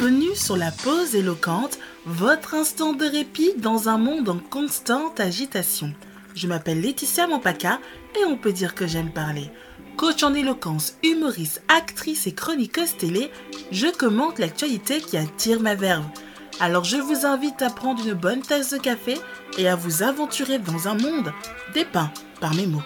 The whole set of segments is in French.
Bienvenue sur la pause éloquente, votre instant de répit dans un monde en constante agitation. Je m'appelle Laetitia Mampaka et on peut dire que j'aime parler. Coach en éloquence, humoriste, actrice et chroniqueuse télé, je commente l'actualité qui attire ma verve. Alors je vous invite à prendre une bonne tasse de café et à vous aventurer dans un monde dépeint par mes mots.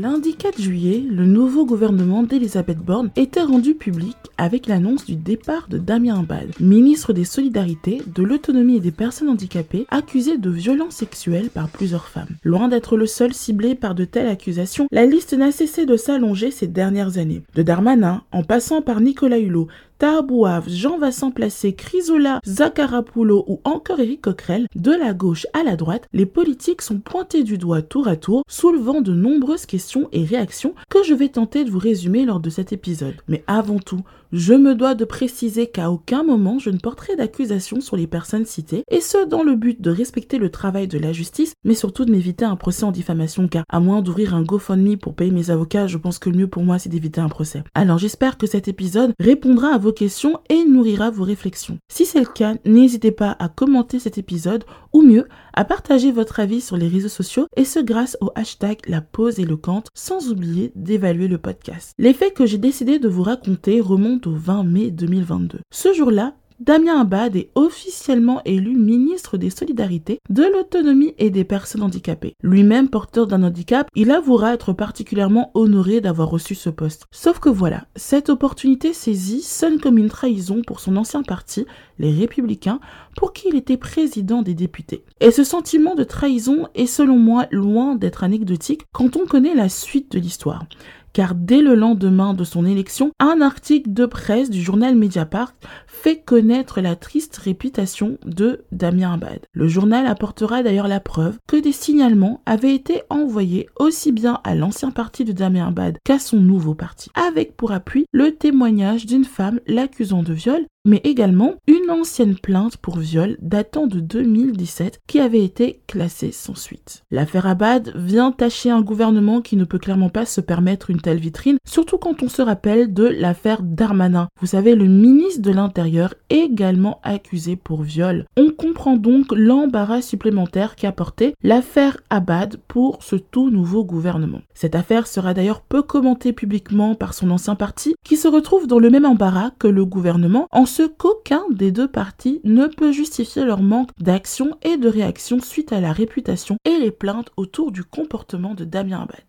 Lundi 4 juillet, le nouveau gouvernement d'Elisabeth Borne était rendu public avec l'annonce du départ de Damien Abad, ministre des Solidarités, de l'Autonomie et des Personnes Handicapées, accusé de violences sexuelles par plusieurs femmes. Loin d'être le seul ciblé par de telles accusations, la liste n'a cessé de s'allonger ces dernières années. De Darmanin, en passant par Nicolas Hulot, Tahabouaf, Jean-Vincent Placé, Chrysola, Zakarapulo ou encore Éric Coquerel, de la gauche à la droite, les politiques sont pointés du doigt tour à tour, soulevant de nombreuses questions et réactions que je vais tenter de vous résumer lors de cet épisode. Mais avant tout, je me dois de préciser qu'à aucun moment je ne porterai d'accusation sur les personnes citées, et ce dans le but de respecter le travail de la justice, mais surtout de m'éviter un procès en diffamation, car à moins d'ouvrir un GoFundMe pour payer mes avocats, je pense que le mieux pour moi c'est d'éviter un procès. Alors j'espère que cet épisode répondra à vos questions et nourrira vos réflexions. Si c'est le cas, n'hésitez pas à commenter cet épisode, ou mieux, à partager votre avis sur les réseaux sociaux, et ce grâce au hashtag la pause éloquente, sans oublier d'évaluer le podcast. Les faits que j'ai décidé de vous raconter remontent au 20 mai 2022. Ce jour-là, Damien Abad est officiellement élu ministre des Solidarités, de l'Autonomie et des Personnes handicapées. Lui-même porteur d'un handicap, il avouera être particulièrement honoré d'avoir reçu ce poste. Sauf que voilà, cette opportunité saisie sonne comme une trahison pour son ancien parti, les Républicains, pour qui il était président des députés. Et ce sentiment de trahison est selon moi loin d'être anecdotique quand on connaît la suite de l'histoire car dès le lendemain de son élection, un article de presse du journal Mediapart fait connaître la triste réputation de Damien Abad. Le journal apportera d'ailleurs la preuve que des signalements avaient été envoyés aussi bien à l'ancien parti de Damien Abad qu'à son nouveau parti, avec pour appui le témoignage d'une femme l'accusant de viol mais également une ancienne plainte pour viol datant de 2017 qui avait été classée sans suite. L'affaire Abad vient tacher un gouvernement qui ne peut clairement pas se permettre une telle vitrine, surtout quand on se rappelle de l'affaire Darmanin. Vous savez, le ministre de l'Intérieur également accusé pour viol. On comprend donc l'embarras supplémentaire qu'a porté l'affaire Abad pour ce tout nouveau gouvernement. Cette affaire sera d'ailleurs peu commentée publiquement par son ancien parti qui se retrouve dans le même embarras que le gouvernement en ce qu'aucun des deux partis ne peut justifier leur manque d'action et de réaction suite à la réputation et les plaintes autour du comportement de Damien Abad.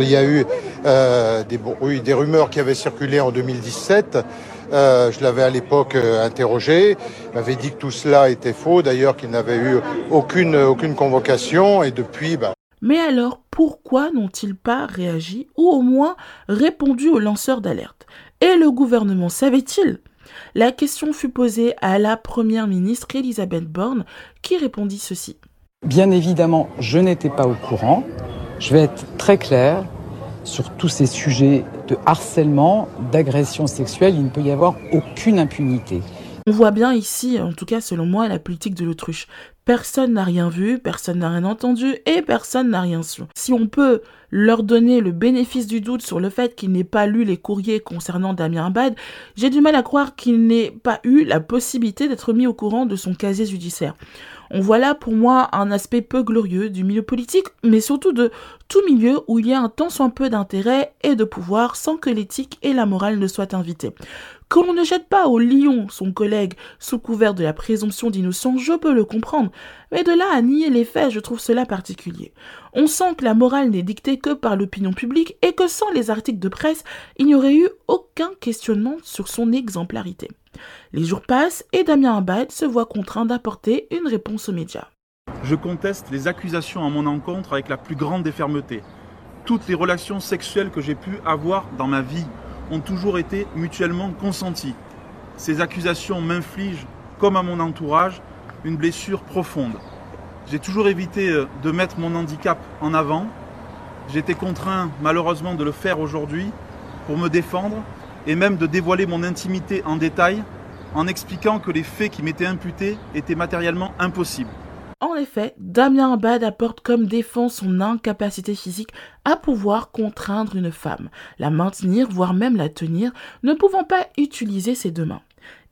Il y a eu euh, des, des rumeurs qui avaient circulé en 2017. Euh, je l'avais à l'époque euh, interrogé. Il m'avait dit que tout cela était faux, d'ailleurs qu'il n'avait eu aucune, aucune convocation. Et depuis, bah... Mais alors, pourquoi n'ont-ils pas réagi ou au moins répondu aux lanceurs d'alerte? Et le gouvernement savait-il? La question fut posée à la première ministre Elisabeth Borne qui répondit ceci. Bien évidemment, je n'étais pas au courant. Je vais être très clair sur tous ces sujets de harcèlement, d'agression sexuelle. Il ne peut y avoir aucune impunité. On voit bien ici, en tout cas selon moi, la politique de l'autruche. Personne n'a rien vu, personne n'a rien entendu et personne n'a rien su. Si on peut leur donner le bénéfice du doute sur le fait qu'il n'ait pas lu les courriers concernant Damien Abad, j'ai du mal à croire qu'il n'ait pas eu la possibilité d'être mis au courant de son casier judiciaire. On voit là pour moi un aspect peu glorieux du milieu politique, mais surtout de tout milieu où il y a un tant soit peu d'intérêt et de pouvoir sans que l'éthique et la morale ne soient invitées. Que l'on ne jette pas au lion son collègue sous couvert de la présomption d'innocence, je peux le comprendre, mais de là à nier les faits, je trouve cela particulier. On sent que la morale n'est dictée que par l'opinion publique et que sans les articles de presse, il n'y aurait eu aucun questionnement sur son exemplarité. Les jours passent et Damien Abad se voit contraint d'apporter une réponse aux médias. Je conteste les accusations à mon encontre avec la plus grande des. Toutes les relations sexuelles que j'ai pu avoir dans ma vie ont toujours été mutuellement consenties. Ces accusations m'infligent, comme à mon entourage, une blessure profonde. J'ai toujours évité euh, de mettre mon handicap en avant. Été contraint malheureusement de le faire aujourd'hui pour me défendre et même de dévoiler mon intimité en détail en expliquant que les faits qui m'étaient imputés étaient matériellement impossibles. En effet, Damien Abad apporte comme défense son incapacité physique à pouvoir contraindre une femme, la maintenir, voire même la tenir, ne pouvant pas utiliser ses deux mains.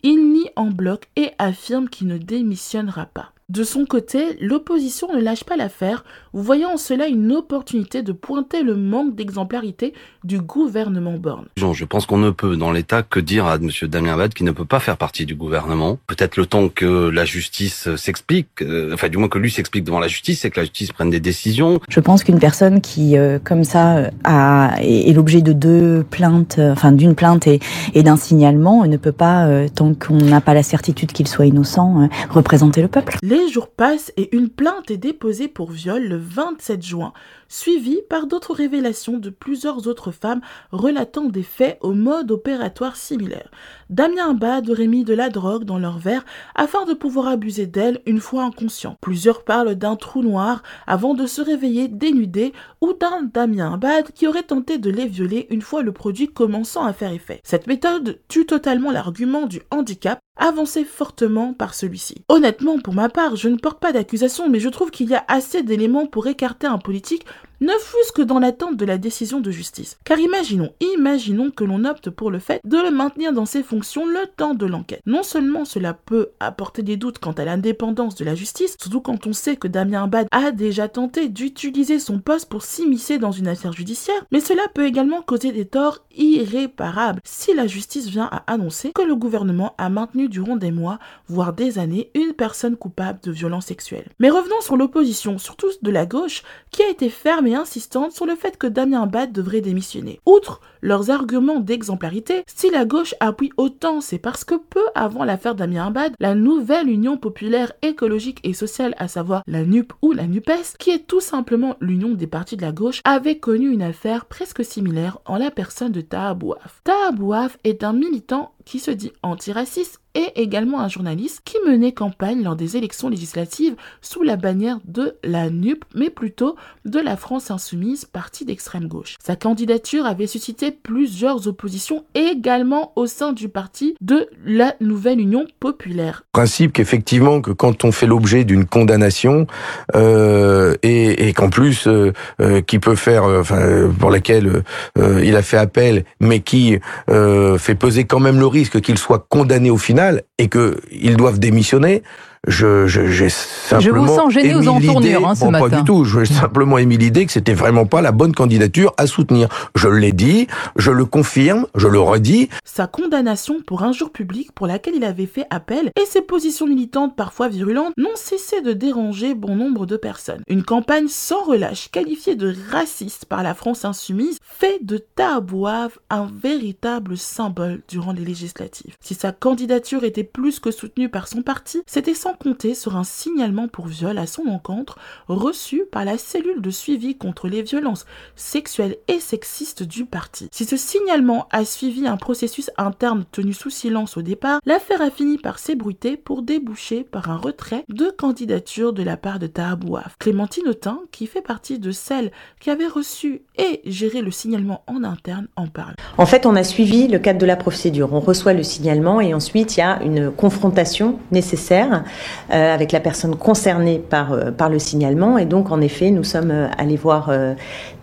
Il nie en bloc et affirme qu'il ne démissionnera pas. De son côté, l'opposition ne lâche pas l'affaire, voyant en cela une opportunité de pointer le manque d'exemplarité du gouvernement Borne. Je pense qu'on ne peut dans l'État que dire à M. Damien Abad qu'il ne peut pas faire partie du gouvernement. Peut-être le temps que la justice s'explique, euh, enfin du moins que lui s'explique devant la justice et que la justice prenne des décisions. Je pense qu'une personne qui, euh, comme ça, euh, a, est, l'objet de deux plaintes, enfin d'une plainte et, et d'un signalement, ne peut pas, tant qu'on n'a pas la certitude qu'il soit innocent, représenter le peuple. Les jours passent et une plainte est déposée pour viol le 27 juin, suivie par d'autres révélations de plusieurs autres femmes relatant des faits au mode opératoire similaire. Damien Bad aurait mis de la drogue dans leur verre afin de pouvoir abuser d'elles une fois inconscient. Plusieurs parlent d'un trou noir avant de se réveiller dénudé ou d'un Damien Bad qui aurait tenté de les violer une fois le produit commençant à faire effet. Cette méthode tue totalement l'argument du handicap avancé fortement par celui-ci. Honnêtement, pour ma part, je ne porte pas d'accusation, mais je trouve qu'il y a assez d'éléments pour écarter un politique ne fût-ce que dans l'attente de la décision de justice. Car imaginons, imaginons que l'on opte pour le fait de le maintenir dans ses fonctions le temps de l'enquête. Non seulement cela peut apporter des doutes quant à l'indépendance de la justice, surtout quand on sait que Damien Abad a déjà tenté d'utiliser son poste pour s'immiscer dans une affaire judiciaire, mais cela peut également causer des torts irréparables si la justice vient à annoncer que le gouvernement a maintenu durant des mois, voire des années, une personne coupable de violences sexuelles. Mais revenons sur l'opposition, surtout de la gauche, qui a été ferme insistante sur le fait que Damien Abad devrait démissionner. Outre leurs arguments d'exemplarité, si la gauche appuie autant, c'est parce que peu avant l'affaire Damien Abad, la nouvelle Union populaire écologique et sociale, à savoir la NUP ou la NUPES, qui est tout simplement l'union des partis de la gauche, avait connu une affaire presque similaire en la personne de Taha Bouaf. Taha Bouaf est un militant qui se dit antiraciste et également un journaliste qui menait campagne lors des élections législatives sous la bannière de la NUP, mais plutôt de la France Insoumise, parti d'extrême gauche. Sa candidature avait suscité plusieurs oppositions également au sein du parti de la Nouvelle Union Populaire. Principe qu'effectivement que quand on fait l'objet d'une condamnation euh, et, qu'en plus euh, euh, qui peut faire, enfin pour laquelle il a fait appel, mais qui fait peser quand même le risque qu'il soit condamné au final et qu'ils doivent démissionner, je, je, j'ai simplement. Je vous sens gêné aux entournures hein, ce bon, matin. Pas du tout. J'ai simplement émis l'idée que c'était vraiment pas la bonne candidature à soutenir. Je l'ai dit, je le confirme, je le redis. Sa condamnation pour injure publique pour laquelle il avait fait appel et ses positions militantes parfois virulentes n'ont cessé de déranger bon nombre de personnes. Une campagne sans relâche qualifiée de raciste par la France insoumise fait de Tahabouave un véritable symbole durant les législatives. Si sa candidature était plus que soutenue par son parti, c'était sans compter sur un signalement pour viol à son encontre reçu par la cellule de suivi contre les violences sexuelles et sexistes du parti. Si ce signalement a suivi un processus interne tenu sous silence au départ, l'affaire a fini par s'ébruiter pour déboucher par un retrait de candidature de la part de Tahabouaf. Clémentine Autain, qui fait partie de celles qui avaient reçu et géré le signalement en interne, en parle. En fait, on a suivi le cadre de la procédure. On reçoit le signalement et ensuite il y a une confrontation nécessaire euh, avec la personne concernée par, euh, par le signalement. Et donc, en effet, nous sommes euh, allés voir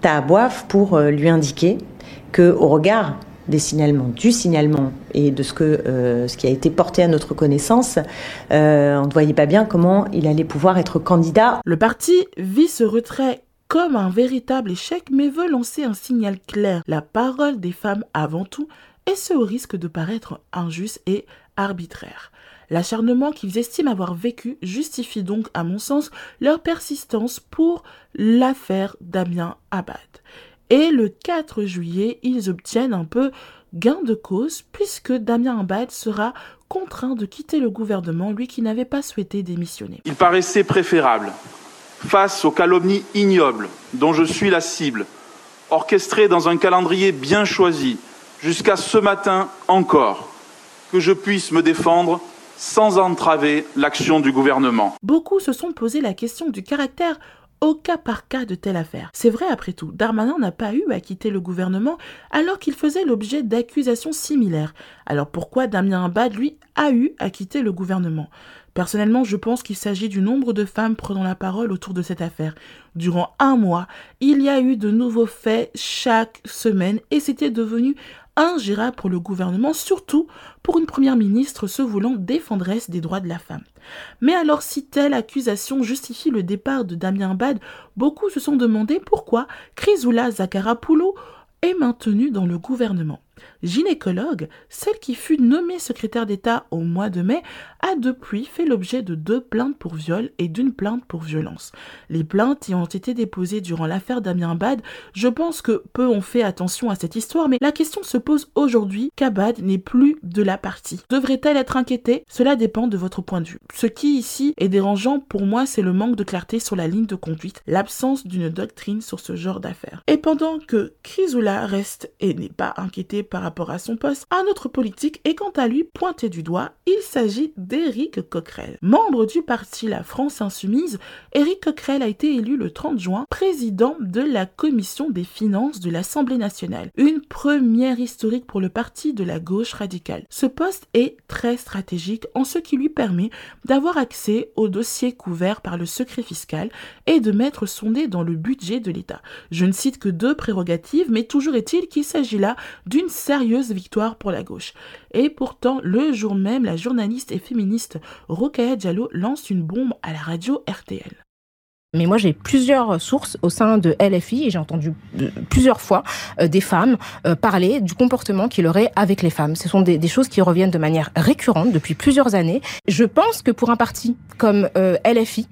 Tahabouaf pour lui indiquer que, au regard des signalements, du signalement et de ce, qui a été porté à notre connaissance, on ne voyait pas bien comment il allait pouvoir être candidat. Le parti vit ce retrait comme un véritable échec, mais veut lancer un signal clair, la parole des femmes avant tout, et ce au risque de paraître injuste et arbitraire. L'acharnement qu'ils estiment avoir vécu justifie donc, à mon sens, leur persistance pour l'affaire Damien Abad. Et le 4 juillet, ils obtiennent un peu gain de cause puisque Damien Abad sera contraint de quitter le gouvernement, lui qui n'avait pas souhaité démissionner. Il paraissait préférable, face aux calomnies ignobles dont je suis la cible, orchestrées dans un calendrier bien choisi, jusqu'à ce matin encore, que je puisse me défendre sans entraver l'action du gouvernement. Beaucoup se sont posé la question du caractère au cas par cas de telle affaire. C'est vrai après tout, Darmanin n'a pas eu à quitter le gouvernement alors qu'il faisait l'objet d'accusations similaires. Alors pourquoi Damien Abad, lui, a eu à quitter le gouvernement? Personnellement, je pense qu'il s'agit du nombre de femmes prenant la parole autour de cette affaire. Durant un mois, il y a eu de nouveaux faits chaque semaine et c'était devenu ingérable pour le gouvernement, surtout pour une première ministre se voulant défendresse des droits de la femme. Mais alors si telle accusation justifie le départ de Damien Bad, beaucoup se sont demandé pourquoi Chrysoula Zakarapoulou est maintenue dans le gouvernement gynécologue, celle qui fut nommée secrétaire d'État au mois de mai, a depuis fait l'objet de deux plaintes pour viol et d'une plainte pour violence. Les plaintes y ont été déposées durant l'affaire Damien Bad. Je pense que peu ont fait attention à cette histoire, mais la question se pose aujourd'hui qu'Abad n'est plus de la partie. Devrait-elle être inquiétée? Cela dépend de votre point de vue. Ce qui ici est dérangeant pour moi, c'est le manque de clarté sur la ligne de conduite, l'absence d'une doctrine sur ce genre d'affaires. Et pendant que Chrysoula reste et n'est pas inquiété par rapport à son poste, un autre politique est quant à lui pointé du doigt. Il s'agit d'Éric Coquerel. Membre du parti La France Insoumise, Éric Coquerel a été élu le 30 juin président de la commission des finances de l'Assemblée nationale. Une première historique pour le parti de la gauche radicale. Ce poste est très stratégique en ce qui lui permet d'avoir accès aux dossiers couverts par le secret fiscal et de mettre son nez dans le budget de l'État. Je ne cite que deux prérogatives, mais toujours est-il qu'il s'agit là d'une sérieuse victoire pour la gauche. Et pourtant, le jour même, la journaliste et féministe Rokaya Diallo lance une bombe à la radio RTL. Mais moi, j'ai plusieurs sources au sein de LFI et j'ai entendu euh, plusieurs fois euh, des femmes euh, parler du comportement qu'il aurait avec les femmes. Ce sont des, choses qui reviennent de manière récurrente depuis plusieurs années. Je pense que pour un parti comme LFI,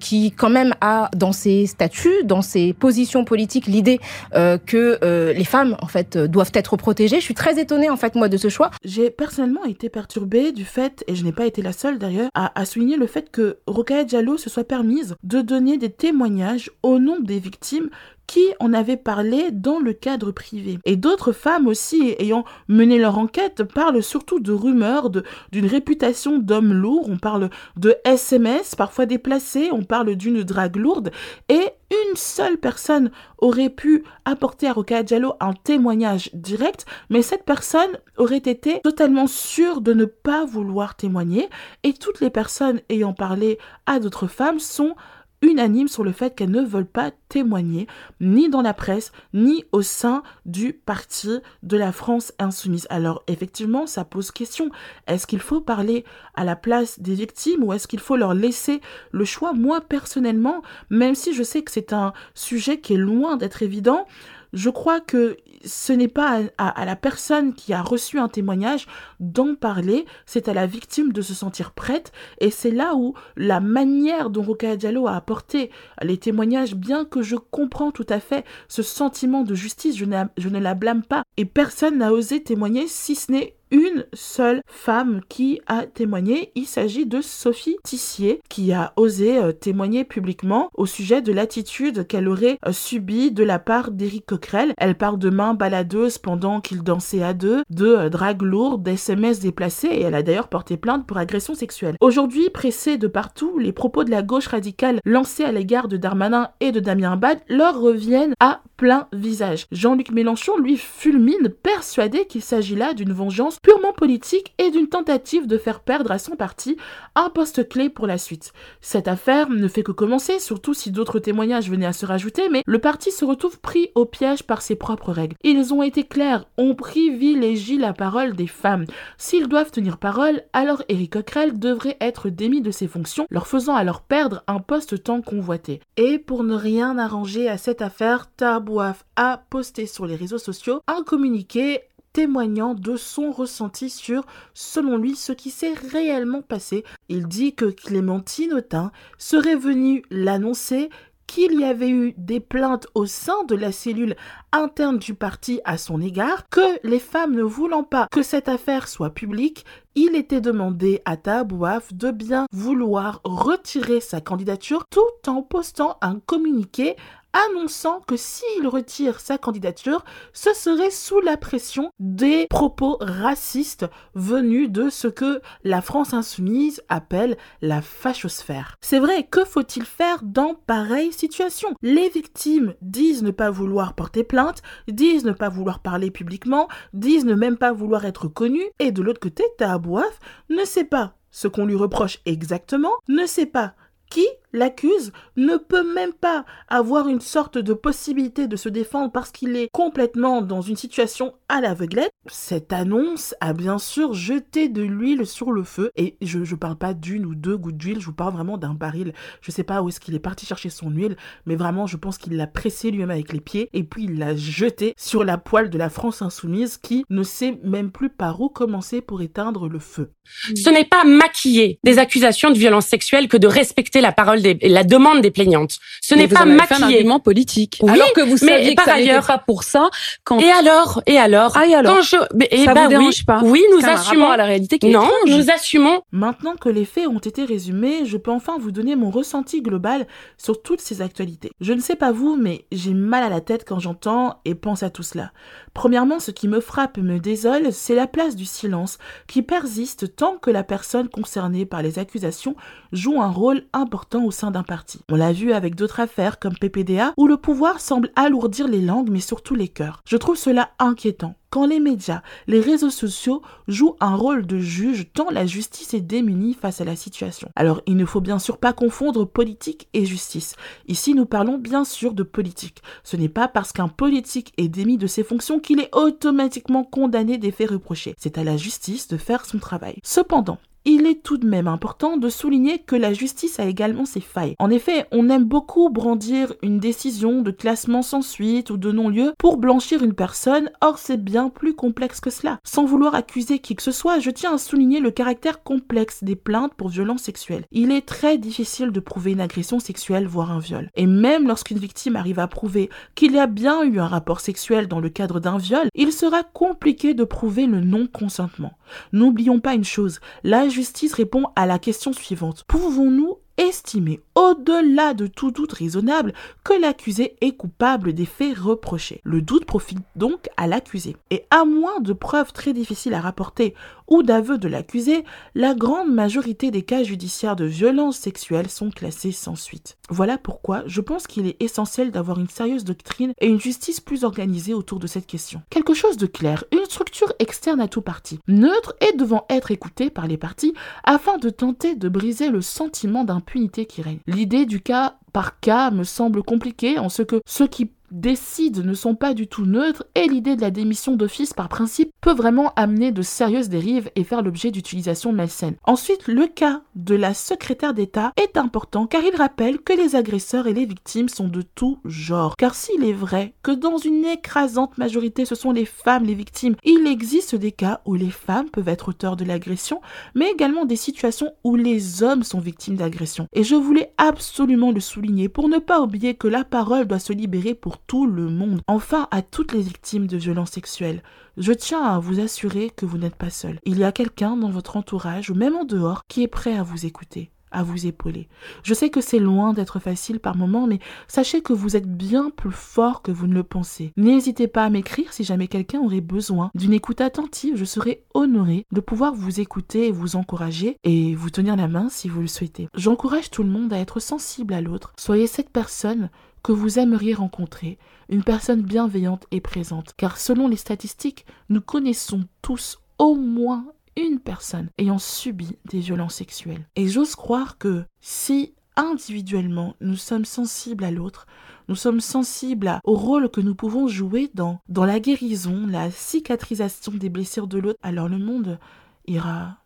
qui quand même a dans ses statuts, dans ses positions politiques, l'idée que les femmes, en fait, doivent être protégées, je suis très étonnée, en fait, moi, de ce choix. J'ai personnellement été perturbée du fait, et je n'ai pas été la seule d'ailleurs, à, souligner le fait que Rokaya Diallo se soit permise de donner des témoignages au nom des victimes qui en avaient parlé dans le cadre privé. Et d'autres femmes aussi, ayant mené leur enquête, parlent surtout de rumeurs, d'une réputation d'homme lourd, on parle de SMS parfois déplacés, on parle d'une drague lourde, et une seule personne aurait pu apporter à Roca Diallo un témoignage direct, mais cette personne aurait été totalement sûre de ne pas vouloir témoigner, et toutes les personnes ayant parlé à d'autres femmes sont unanime sur le fait qu'elles ne veulent pas témoigner ni dans la presse ni au sein du parti de la France insoumise. Alors effectivement, ça pose question. Est-ce qu'il faut parler à la place des victimes ou est-ce qu'il faut leur laisser le choix? Moi personnellement, même si je sais que c'est un sujet qui est loin d'être évident, je crois que ce n'est pas à, la personne qui a reçu un témoignage d'en parler, c'est à la victime de se sentir prête. Et c'est là où la manière dont Rokhaya Diallo a apporté les témoignages, bien que je comprends tout à fait ce sentiment de justice, je, je ne la blâme pas. Et personne n'a osé témoigner si ce n'est une seule femme qui a témoigné. Il s'agit de Sophie Tissier qui a osé euh, témoigner publiquement au sujet de l'attitude qu'elle aurait euh, subie de la part d'Éric Coquerel. Elle parle de mains baladeuses pendant qu'il dansait à deux, de euh, drague lourde, d'SMS déplacés et elle a d'ailleurs porté plainte pour agression sexuelle. Aujourd'hui, pressée de partout, les propos de la gauche radicale lancés à l'égard de Darmanin et de Damien Abad leur reviennent à plein visage. Jean-Luc Mélenchon, lui, fulmine, persuadé qu'il s'agit là d'une vengeance purement politique et d'une tentative de faire perdre à son parti un poste clé pour la suite. Cette affaire ne fait que commencer, surtout si d'autres témoignages venaient à se rajouter, mais le parti se retrouve pris au piège par ses propres règles. Ils ont été clairs, on privilégie la parole des femmes. S'ils doivent tenir parole, alors Éric Coquerel devrait être démis de ses fonctions, leur faisant alors perdre un poste tant convoité. Et pour ne rien arranger à cette affaire, Tarbouaf a posté sur les réseaux sociaux un communiqué témoignant de son ressenti sur, selon lui, ce qui s'est réellement passé. Il dit que Clémentine Autain serait venue l'annoncer qu'il y avait eu des plaintes au sein de la cellule interne du parti à son égard, que les femmes ne voulant pas que cette affaire soit publique, il était demandé à Tabouaf de bien vouloir retirer sa candidature tout en postant un communiqué annonçant que s'il retire sa candidature, ce serait sous la pression des propos racistes venus de ce que la France insoumise appelle la fachosphère. C'est vrai, que faut-il faire dans pareille situation? Les victimes disent ne pas vouloir porter plainte, disent ne pas vouloir parler publiquement, disent ne même pas vouloir être connues, et de l'autre côté, Tahabouaf ne sait pas ce qu'on lui reproche exactement, ne sait pas qui l'accuse ne peut même pas avoir une sorte de possibilité de se défendre parce qu'il est complètement dans une situation à l'aveuglette, cette annonce a bien sûr jeté de l'huile sur le feu. Et je ne parle pas d'une ou deux gouttes d'huile, je vous parle vraiment d'un baril. Je sais pas où est-ce qu'il est parti chercher son huile, mais vraiment je pense qu'il l'a pressé lui-même avec les pieds et puis il l'a jeté sur la poêle de la France insoumise qui ne sait même plus par où commencer pour éteindre le feu. Ce n'est pas maquiller des accusations de violence sexuelle que de respecter la parole des, la demande des plaignantes. Ce n'est pas maquiller. un politique. Oui, alors que vous saviez mais que par ça ailleurs, pas pour ça. Quand... Et alors Et alors Ah, et alors Quand je, mais, eh Ça ben vous dérange oui, pas Oui, nous assumons à la réalité qui Non, nous assumons. Maintenant que les faits ont été résumés, je peux enfin vous donner mon ressenti global sur toutes ces actualités. Je ne sais pas vous, mais j'ai mal à la tête quand j'entends et pense à tout cela. Premièrement, ce qui me frappe et me désole, c'est la place du silence qui persiste tant que la personne concernée par les accusations joue un rôle important au sein d'un parti. On l'a vu avec d'autres affaires comme PPDA où le pouvoir semble alourdir les langues mais surtout les cœurs. Je trouve cela inquiétant quand les médias, les réseaux sociaux jouent un rôle de juge tant la justice est démunie face à la situation. Alors il ne faut bien sûr pas confondre politique et justice. Ici nous parlons bien sûr de politique. Ce n'est pas parce qu'un politique est démis de ses fonctions qu'il est automatiquement condamné des faits reprochés. C'est à la justice de faire son travail. Cependant, il est tout de même important de souligner que la justice a également ses failles. En effet, on aime beaucoup brandir une décision de classement sans suite ou de non-lieu pour blanchir une personne, or c'est bien plus complexe que cela. Sans vouloir accuser qui que ce soit, je tiens à souligner le caractère complexe des plaintes pour violences sexuelles. Il est très difficile de prouver une agression sexuelle, voire un viol. Et même lorsqu'une victime arrive à prouver qu'il y a bien eu un rapport sexuel dans le cadre d'un viol, il sera compliqué de prouver le non-consentement. N'oublions pas une chose, la justice répond à la question suivante. Pouvons-nous estimer, au-delà de tout doute raisonnable, que l'accusé est coupable des faits reprochés. Le doute profite donc à l'accusé. Et à moins de preuves très difficiles à rapporter ou d'aveux de l'accusé, la grande majorité des cas judiciaires de violences sexuelles sont classés sans suite. Voilà pourquoi je pense qu'il est essentiel d'avoir une sérieuse doctrine et une justice plus organisée autour de cette question. Quelque chose de clair, une structure externe à tout parti, neutre et devant être écoutée par les partis afin de tenter de briser le sentiment qui règne. L'idée du cas par cas me semble compliquée en ce que ceux qui décident ne sont pas du tout neutres et l'idée de la démission d'office par principe peut vraiment amener de sérieuses dérives et faire l'objet d'utilisation malsaine. Ensuite, le cas de la secrétaire d'État est important car il rappelle que les agresseurs et les victimes sont de tout genre. Car s'il est vrai que dans une écrasante majorité ce sont les femmes les victimes, il existe des cas où les femmes peuvent être auteurs de l'agression, mais également des situations où les hommes sont victimes d'agression. Et je voulais absolument le souligner pour ne pas oublier que la parole doit se libérer pour tout le monde. Enfin, à toutes les victimes de violences sexuelles, je tiens à vous assurer que vous n'êtes pas seul. Il y a quelqu'un dans votre entourage ou même en dehors qui est prêt à vous écouter à vous épauler. Je sais que c'est loin d'être facile par moments, mais sachez que vous êtes bien plus fort que vous ne le pensez. N'hésitez pas à m'écrire si jamais quelqu'un aurait besoin d'une écoute attentive. Je serai honorée de pouvoir vous écouter et vous encourager et vous tenir la main si vous le souhaitez. J'encourage tout le monde à être sensible à l'autre. Soyez cette personne que vous aimeriez rencontrer, une personne bienveillante et présente. Car selon les statistiques, nous connaissons tous au moins une personne ayant subi des violences sexuelles. Et j'ose croire que si individuellement nous sommes sensibles à l'autre, nous sommes sensibles au rôle que nous pouvons jouer dans, dans la guérison, la cicatrisation des blessures de l'autre, alors le monde ira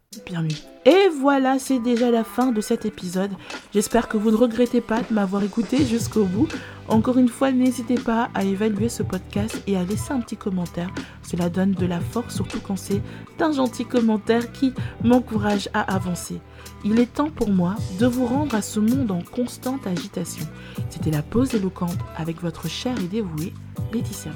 Et voilà, c'est déjà la fin de cet épisode. J'espère que vous ne regrettez pas de m'avoir écouté jusqu'au bout. Encore une fois, n'hésitez pas à évaluer ce podcast et à laisser un petit commentaire. Cela donne de la force, surtout quand c'est un gentil commentaire qui m'encourage à avancer. Il est temps pour moi de vous rendre à ce monde en constante agitation. C'était la pause éloquente avec votre chère et dévouée Laetitia.